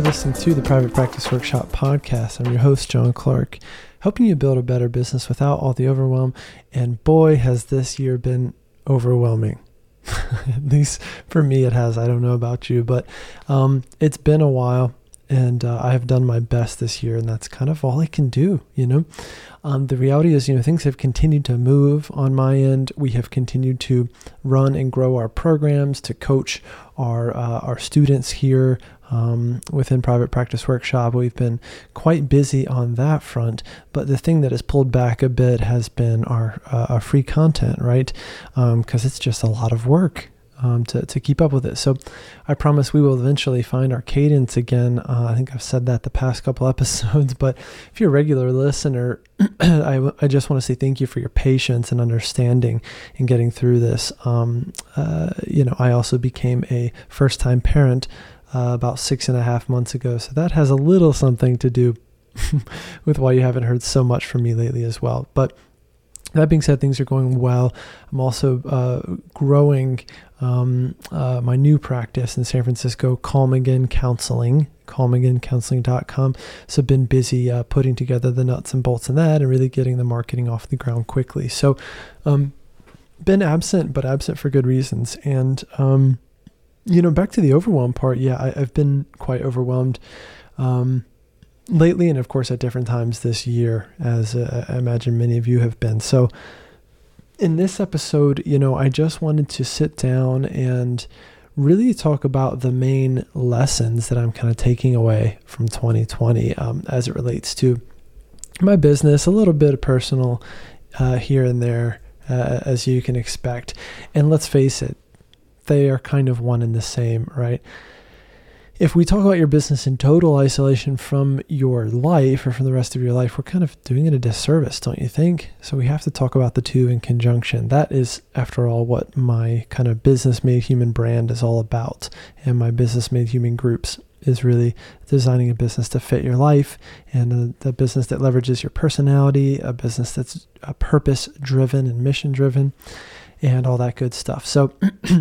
You're listening to the Private Practice Workshop podcast. I'm your host, John Clark, helping you build a better business without all the overwhelm. And boy, has this year been overwhelming. At least for me, it has. I don't know about you, but um, it's been a while and uh, I have done my best this year, and that's kind of all I can do, you know. Um, the reality is, you know, things have continued to move on my end. We have continued to run and grow our programs, to coach our uh, our students here um, within Private Practice Workshop. We've been quite busy on that front, but the thing that has pulled back a bit has been our uh, our free content, right? Because um, it's just a lot of work um, to, to keep up with it. So I promise we will eventually find our cadence again. Uh, I think I've said that the past couple episodes, but if you're a regular listener, I, I just want to say thank you for your patience and understanding in getting through this. Um, uh, you know, I also became a first time parent uh, about six and a half months ago. So that has a little something to do with why you haven't heard so much from me lately as well. But that being said, things are going well. I'm also uh, growing um, uh, my new practice in San Francisco, Calm Again Counseling, calmagaincounseling.com. So, been busy uh, putting together the nuts and bolts of that and really getting the marketing off the ground quickly. So, um, been absent, but absent for good reasons. And, um, you know, back to the overwhelm part, yeah, I, have been quite overwhelmed. Um, lately, and of course at different times this year, as uh, I imagine many of you have been. So, in this episode, you know, I just wanted to sit down and really talk about the main lessons that I'm kind of taking away from 2020 um, as it relates to my business, a little bit of personal uh, here and there, uh, as you can expect. And let's face it, they are kind of one and the same, right? If we talk about your business in total isolation from your life or from the rest of your life, we're kind of doing it a disservice, don't you think? So we have to talk about the two in conjunction. That is, after all, what my kind of business made human brand is all about. And my business made human groups is really designing a business to fit your life and uh, a, a business that leverages your personality, a business that's uh, purpose driven and mission driven and all that good stuff. So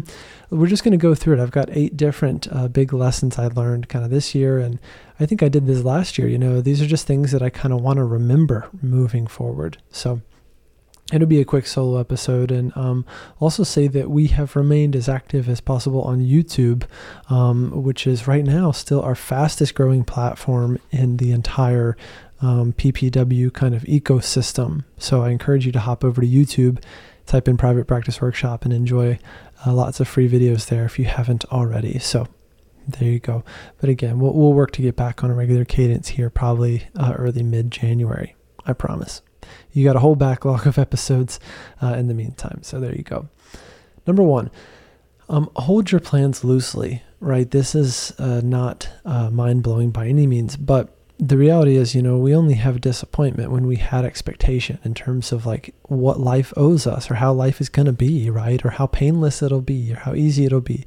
we're just going to go through it. I've got eight different uh, big lessons I learned kind of this year, and I think I did this last year. You know, these are just things that I kind of want to remember moving forward. So it'll be a quick solo episode and um, also say that we have remained as active as possible on youtube um, which is right now still our fastest growing platform in the entire um, ppw kind of ecosystem so i encourage you to hop over to youtube type in private practice workshop and enjoy uh, lots of free videos there if you haven't already. So there you go. But again, we'll, we'll work to get back on a regular cadence here probably uh, early mid January. I promise. You got a whole backlog of episodes uh, in the meantime. So there you go. Number one, um, hold your plans loosely, right? This is uh, not uh, mind blowing by any means, but the reality is, you know, we only have disappointment when we had expectation in terms of like what life owes us or how life is going to be, right? Or how painless it'll be or how easy it'll be.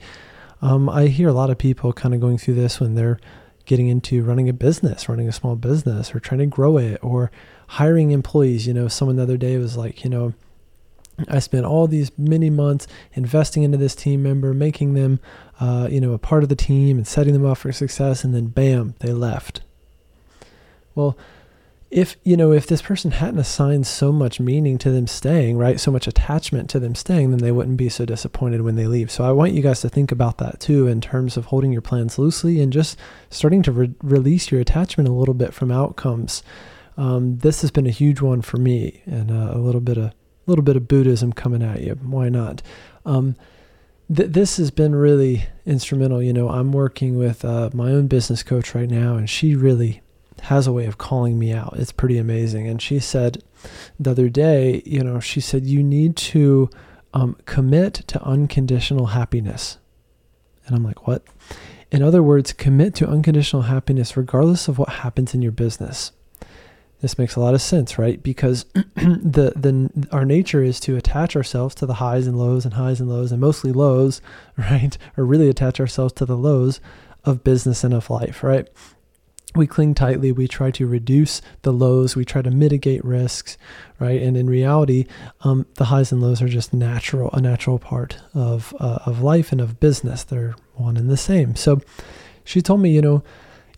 Um, I hear a lot of people kind of going through this when they're getting into running a business, running a small business, or trying to grow it, or hiring employees. You know, someone the other day was like, you know, I spent all these many months investing into this team member, making them, uh, you know, a part of the team and setting them up for success, and then bam, they left well, if you know if this person hadn't assigned so much meaning to them staying right so much attachment to them staying then they wouldn't be so disappointed when they leave. So i want you guys to think about that too in terms of holding your plans loosely and just starting to re- release your attachment a little bit from outcomes. Um, this has been a huge one for me and uh, a little bit of a little bit of buddhism coming at you. Why not? Um, th- this has been really instrumental. You know i'm working with uh, my own business coach right now and she really has a way of calling me out. It's pretty amazing. And she said the other day, you know, she said, you need to um, commit to unconditional happiness. And I'm like, what? In other words, commit to unconditional happiness regardless of what happens in your business. This makes a lot of sense, right? Because the the our nature is to attach ourselves to the highs and lows and highs and lows and mostly lows, right? Or really attach ourselves to the lows of business and of life, right? We cling tightly we try to reduce the lows we try to mitigate risks right and in reality um, the highs and lows are just natural a natural part of uh, of life and of business they're one and the same so she told me you know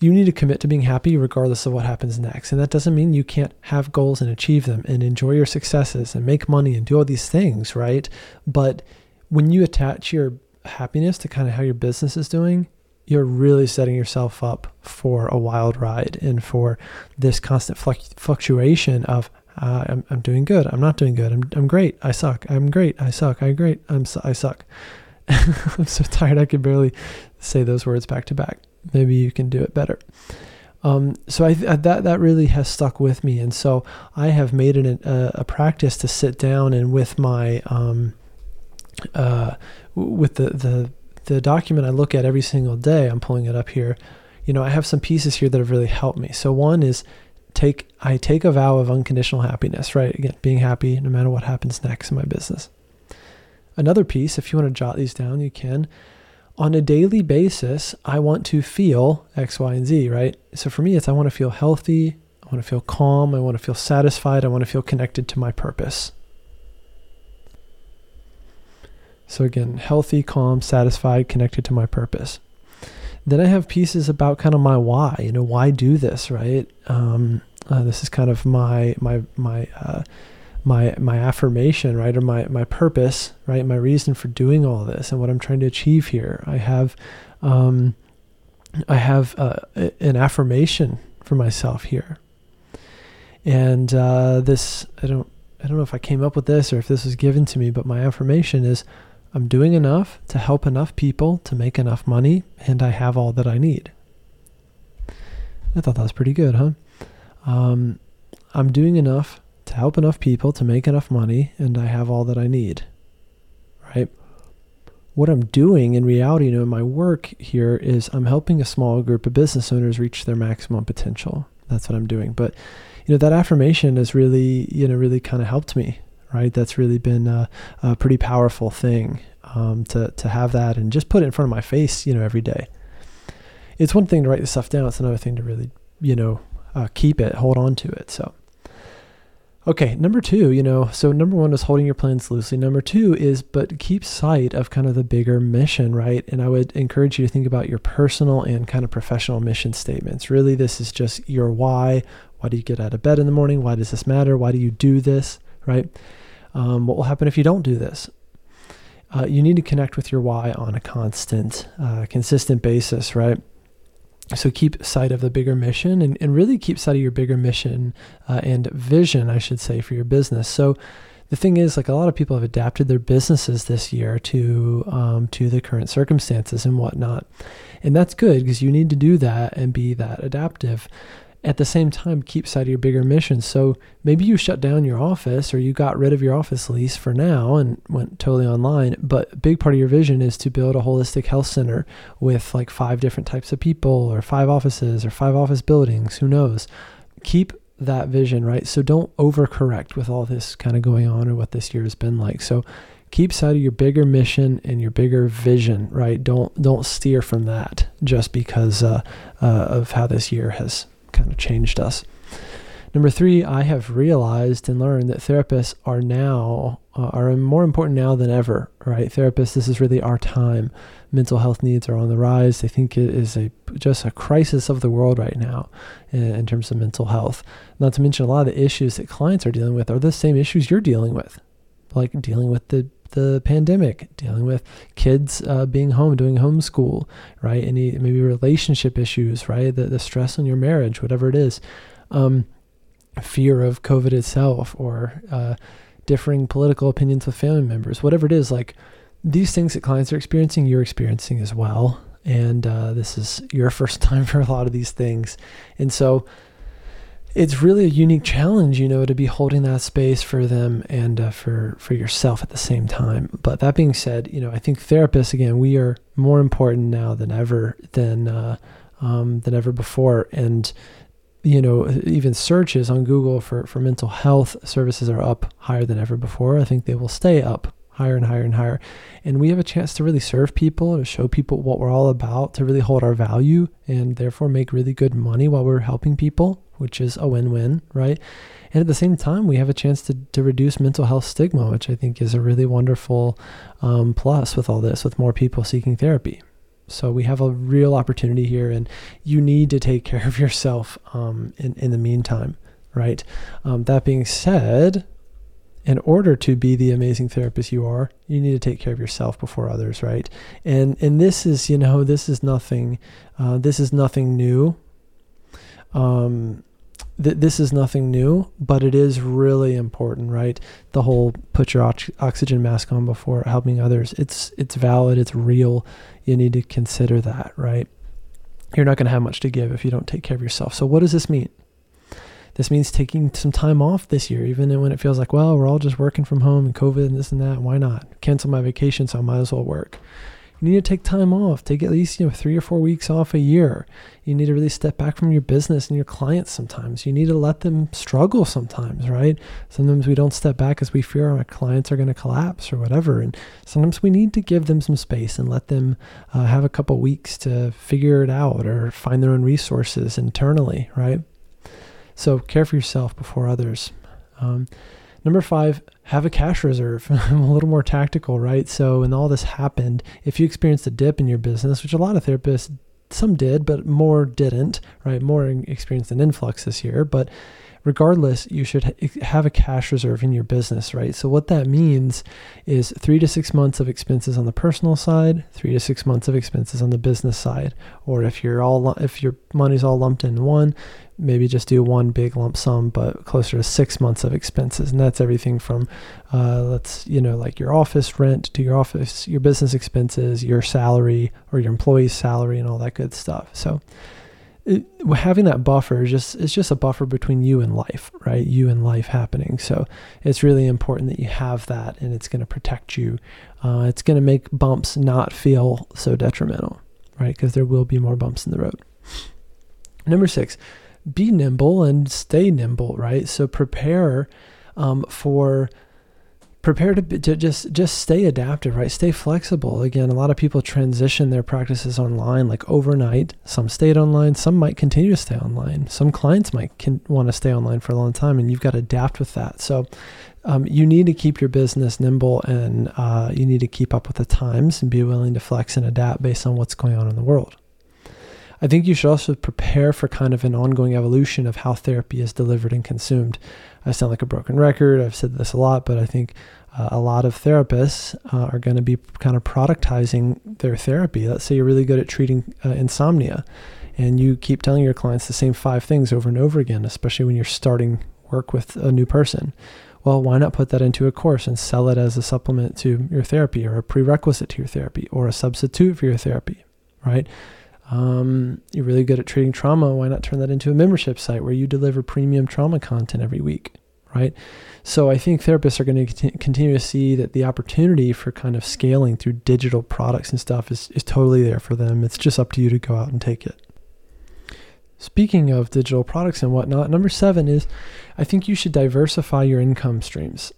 you need to commit to being happy regardless of what happens next. And that doesn't mean you can't have goals and achieve them and enjoy your successes and make money and do all these things, right? But when you attach your happiness to kind of how your business is doing, you're really setting yourself up for a wild ride and for this constant fluctuation of uh, I'm, I'm doing good. I'm not doing good. I'm, I'm great. I suck. I'm great. I suck. I'm great. I'm su- I suck. I'm so tired. I can barely say those words back to back. Maybe you can do it better. Um, so I, that that really has stuck with me, and so I have made it a, a practice to sit down and with my um, uh, with the the the document I look at every single day. I'm pulling it up here. You know, I have some pieces here that have really helped me. So one is take I take a vow of unconditional happiness, right? Again, being happy no matter what happens next in my business. Another piece, if you want to jot these down, you can. On a daily basis, I want to feel X, Y, and Z, right? So for me, it's I want to feel healthy, I want to feel calm, I want to feel satisfied, I want to feel connected to my purpose. So again, healthy, calm, satisfied, connected to my purpose. Then I have pieces about kind of my why. You know, why do this, right? Um, uh, this is kind of my my my uh, my my affirmation, right, or my my purpose, right, my reason for doing all this and what I'm trying to achieve here. I have um, I have uh, an affirmation for myself here, and uh, this I don't I don't know if I came up with this or if this was given to me, but my affirmation is I'm doing enough to help enough people to make enough money, and I have all that I need. I thought that was pretty good, huh? Um, I'm doing enough to help enough people to make enough money, and I have all that I need. Right? What I'm doing in reality, you know, in my work here is I'm helping a small group of business owners reach their maximum potential. That's what I'm doing. But, you know, that affirmation has really, you know, really kind of helped me right? That's really been a, a pretty powerful thing um, to to have that and just put it in front of my face, you know, every day. It's one thing to write this stuff down; it's another thing to really, you know, uh, keep it, hold on to it. So. Okay, number two, you know, so number one is holding your plans loosely. Number two is, but keep sight of kind of the bigger mission, right? And I would encourage you to think about your personal and kind of professional mission statements. Really, this is just your why. Why do you get out of bed in the morning? Why does this matter? Why do you do this, right? Um, what will happen if you don't do this? Uh, you need to connect with your why on a constant, uh, consistent basis, right? So keep sight of the bigger mission and, and really keep sight of your bigger mission uh, and vision, I should say, for your business. So the thing is, like a lot of people have adapted their businesses this year to um, to the current circumstances and whatnot, and that's good because you need to do that and be that adaptive at the same time keep sight of your bigger mission. So maybe you shut down your office or you got rid of your office lease for now and went totally online, but a big part of your vision is to build a holistic health center with like five different types of people or five offices or five office buildings, who knows. Keep that vision, right? So don't overcorrect with all this kind of going on or what this year has been like. So keep sight of your bigger mission and your bigger vision, right? Don't don't steer from that just because uh, uh, of how this year has kind of changed us. Number three, I have realized and learned that therapists are now uh, are more important now than ever. Right, therapists. This is really our time. Mental health needs are on the rise. They think it is a just a crisis of the world right now in, in terms of mental health. Not to mention a lot of the issues that clients are dealing with are the same issues you're dealing with, like dealing with the the pandemic, dealing with kids uh, being home, doing homeschool, right? Any maybe relationship issues, right? The, the stress on your marriage, whatever it is, um, fear of COVID itself, or uh, differing political opinions with family members, whatever it is. Like these things that clients are experiencing, you're experiencing as well. And uh, this is your first time for a lot of these things, and so it's really a unique challenge, you know, to be holding that space for them and uh, for for yourself at the same time. But that being said, you know, I think therapists again, we are more important now than ever than uh, um, than ever before, and you know, even searches on Google for for mental health services are up higher than ever before. I think they will stay up higher and higher and higher. And we have a chance to really serve people, to show people what we're all about, to really hold our value, and therefore make really good money while we're helping people which is a win win, right? And at the same time, we have a chance to, to reduce mental health stigma, which I think is a really wonderful um, plus with all this, with more people seeking therapy. So we have a real opportunity here, and you need to take care of yourself um, in, in the meantime, right? Um, that being said, in order to be the amazing therapist you are, you need to take care of yourself before others, right? And and this is, you know, this is nothing, uh, this is nothing new. Um, th- this is nothing new, but it is really important, right? The whole put your ox- oxygen mask on before helping others. It's it's valid. It's real. You need to consider that, right? You're not going to have much to give if you don't take care of yourself. So what does this mean? This means taking some time off this year, even when it feels like, well, we're all just working from home and COVID and this and that. Why not? Cancel my vacation, so I might as well work. You need to take time off. Take at least, you know, three or four weeks off a year. You need to really step back from your business and your clients sometimes. You need to let them struggle sometimes, right? Sometimes we don't step back because we fear our clients are going to collapse or whatever. And sometimes we need to give them some space and let them uh, have a couple weeks to figure it out or find their own resources internally, right? So care for yourself before others. Um, number five, have a cash reserve. I'm a little more tactical, right? So when all this happened, if you experienced a dip in your business, which a lot of therapists, some did, but more didn't, right? More experienced an influx this year, but regardless, you should have a cash reserve in your business, right? So, what that means is three to six months of expenses on the personal side, three to six months of expenses on the business side. Or if you're all, if your money's all lumped in one, maybe just do one big lump sum, but closer to six months of expenses. And that's everything from, uh, let's, you know, like your office rent to your office, your business expenses, your salary or your employee's salary and all that good stuff. So, it, having that buffer is just it's just a buffer between you and life, right? You and life happening. So it's really important that you have that, and it's going to protect you. Uh, it's going to make bumps not feel so detrimental, right? Because there will be more bumps in the road. Number six, be nimble and stay nimble, right? So prepare um, for prepare to, to just just stay adaptive right? Stay flexible. Again a lot of people transition their practices online like overnight. Some stayed online. Some might continue to stay online. Some clients might can, want to stay online for a long time and you've got to adapt with that. So um, you need to keep your business nimble and uh, you need to keep up with the times and be willing to flex and adapt based on what's going on in the world I think you should also prepare for kind of an ongoing evolution of how therapy is delivered and consumed. I sound like a broken record. I've said this a lot, but I think uh, a lot of therapists uh, are going to be kind of productizing their therapy. Let's say you're really good at treating uh, insomnia and you keep telling your clients the same five things over and over again, especially when you're starting work with a new person. Well, why not put that into a course and sell it as a supplement to your therapy or a prerequisite to your therapy or a substitute for your therapy, right? Um, you're really good at treating trauma. Why not turn that into a membership site where you deliver premium trauma content every week, right? So I think therapists are going to continue to see that the opportunity for kind of scaling through digital products and stuff is, is totally there for them. It's just up to you to go out and take it. Speaking of digital products and whatnot, number seven is I think you should diversify your income streams.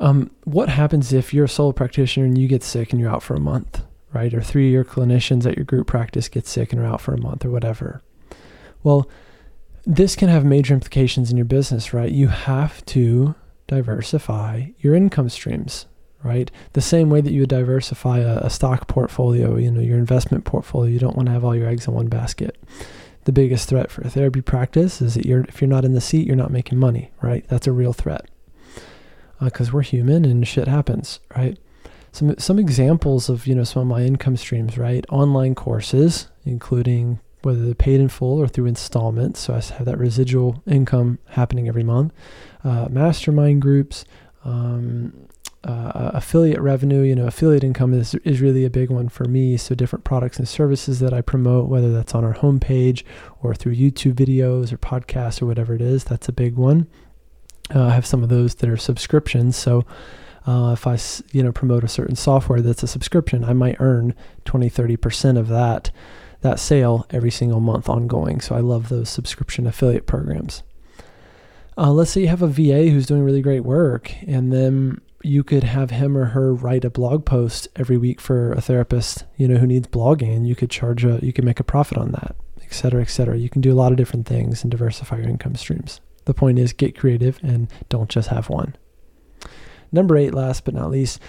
Um, what happens if you're a solo practitioner and you get sick and you're out for a month? Right? Or three of your clinicians at your group practice get sick and are out for a month or whatever. Well, this can have major implications in your business, right? You have to diversify your income streams, right? The same way that you would diversify a, a stock portfolio, you know, your investment portfolio. You don't want to have all your eggs in one basket. The biggest threat for a therapy practice is that you're if you're not in the seat, you're not making money, right? That's a real threat because uh, we're human and shit happens, right? Some some examples of you know some of my income streams, right? Online courses, including whether they're paid in full or through installments, so I have that residual income happening every month. Uh, mastermind groups, um, uh, affiliate revenue. You know, affiliate income is is really a big one for me. So different products and services that I promote, whether that's on our homepage or through YouTube videos or podcasts or whatever it is, that's a big one. Uh, I have some of those that are subscriptions, so uh, if I you know promote a certain software that's a subscription, I might earn 20, 30% of that that sale every single month ongoing. So I love those subscription affiliate programs. Uh, let's say you have a VA who's doing really great work, and then you could have him or her write a blog post every week for a therapist, you know, who needs blogging, and you could charge a, you could make a profit on that, et cetera, et cetera. You can do a lot of different things and diversify your income streams. The point is get creative and don't just have one. Number eight, last but not least,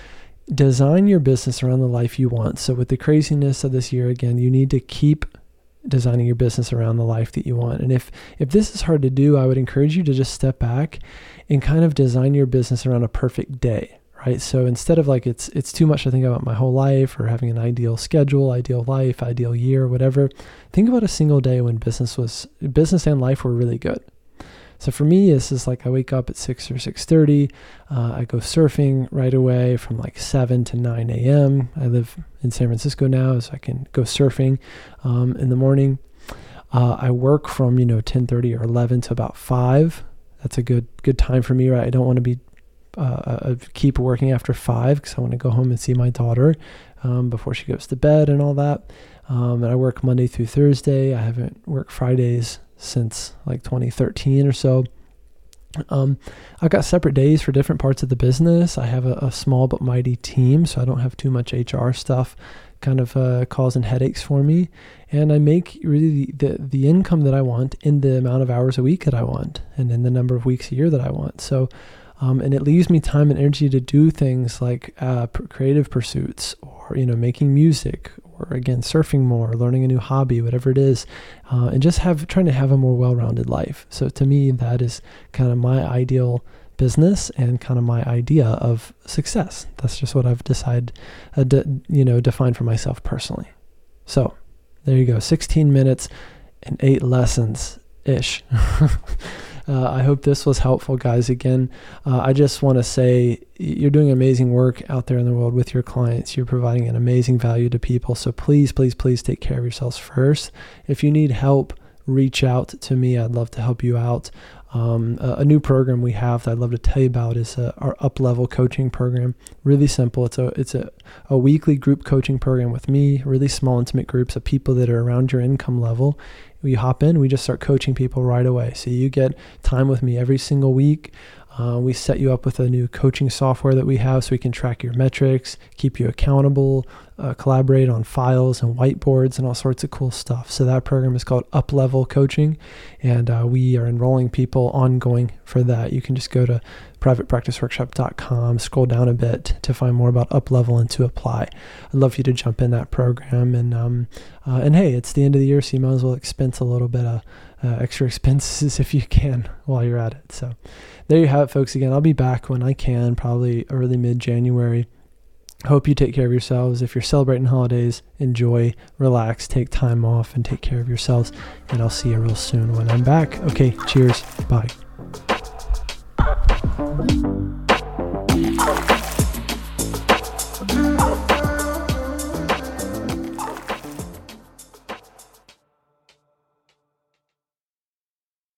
design your business around the life you want. So, with the craziness of this year, again, you need to keep designing your business around the life that you want. And if if this is hard to do, I would encourage you to just step back and kind of design your business around a perfect day, right? So instead of like it's it's too much to think about my whole life or having an ideal schedule, ideal life, ideal year, whatever, think about a single day when business was business and life were really good. So for me, this is like I wake up at six or six thirty. Uh, I go surfing right away from like seven to nine a.m. I live in San Francisco now, so I can go surfing um, in the morning. Uh, I work from you know ten thirty or eleven to about five. That's a good good time for me, right? I don't want to be uh, uh keep working after five because I want to go home and see my daughter um, before she goes to bed and all that. Um, and I work Monday through Thursday. I haven't worked Fridays since like 2013 or so. Um, I've got separate days for different parts of the business. I have a, a small but mighty team, so I don't have too much HR stuff kind of uh, causing headaches for me. And I make really the, the income that I want in the amount of hours a week that I want and in the number of weeks a year that I want. So, um, and it leaves me time and energy to do things like uh, creative pursuits or, you know, making music or again surfing more, learning a new hobby, whatever it is, uh, and just have trying to have a more well-rounded life. So to me, that is kind of my ideal business and kind of my idea of success. That's just what I've decided, uh, de- you know, define for myself personally. So there you go, 16 minutes and eight lessons ish. Uh, I hope this was helpful, guys. Again, uh, I just want to say you're doing amazing work out there in the world with your clients. You're providing an amazing value to people. So please, please, please take care of yourselves first. If you need help, reach out to me. I'd love to help you out. Um, a, a, new program we have that I'd love to tell you about is uh, our up level coaching program. Really simple. It's a it's a, a weekly group coaching program with me. Really small, intimate groups of people that are around your income level, we hop in, we just start coaching people right away. So you get time with me every single week. Uh, we set you up with a new coaching software that we have so we can track your metrics, keep you accountable, uh, collaborate on files and whiteboards and all sorts of cool stuff. So that program is called Up Level Coaching, and uh, we are enrolling people ongoing for that. You can just go to privatepracticeworkshop.com, scroll down a bit to find more about Up Level and to apply. I'd love for you to jump in that program. And um, uh, and hey, it's the end of the year, so you might as well expense a little bit of uh, extra expenses if you can while you're at it. So there you have it, folks. Again, I'll be back when I can, probably early mid January. Hope you take care of yourselves. If you're celebrating holidays, enjoy, relax, take time off, and take care of yourselves. And I'll see you real soon when I'm back. Okay, cheers. Bye.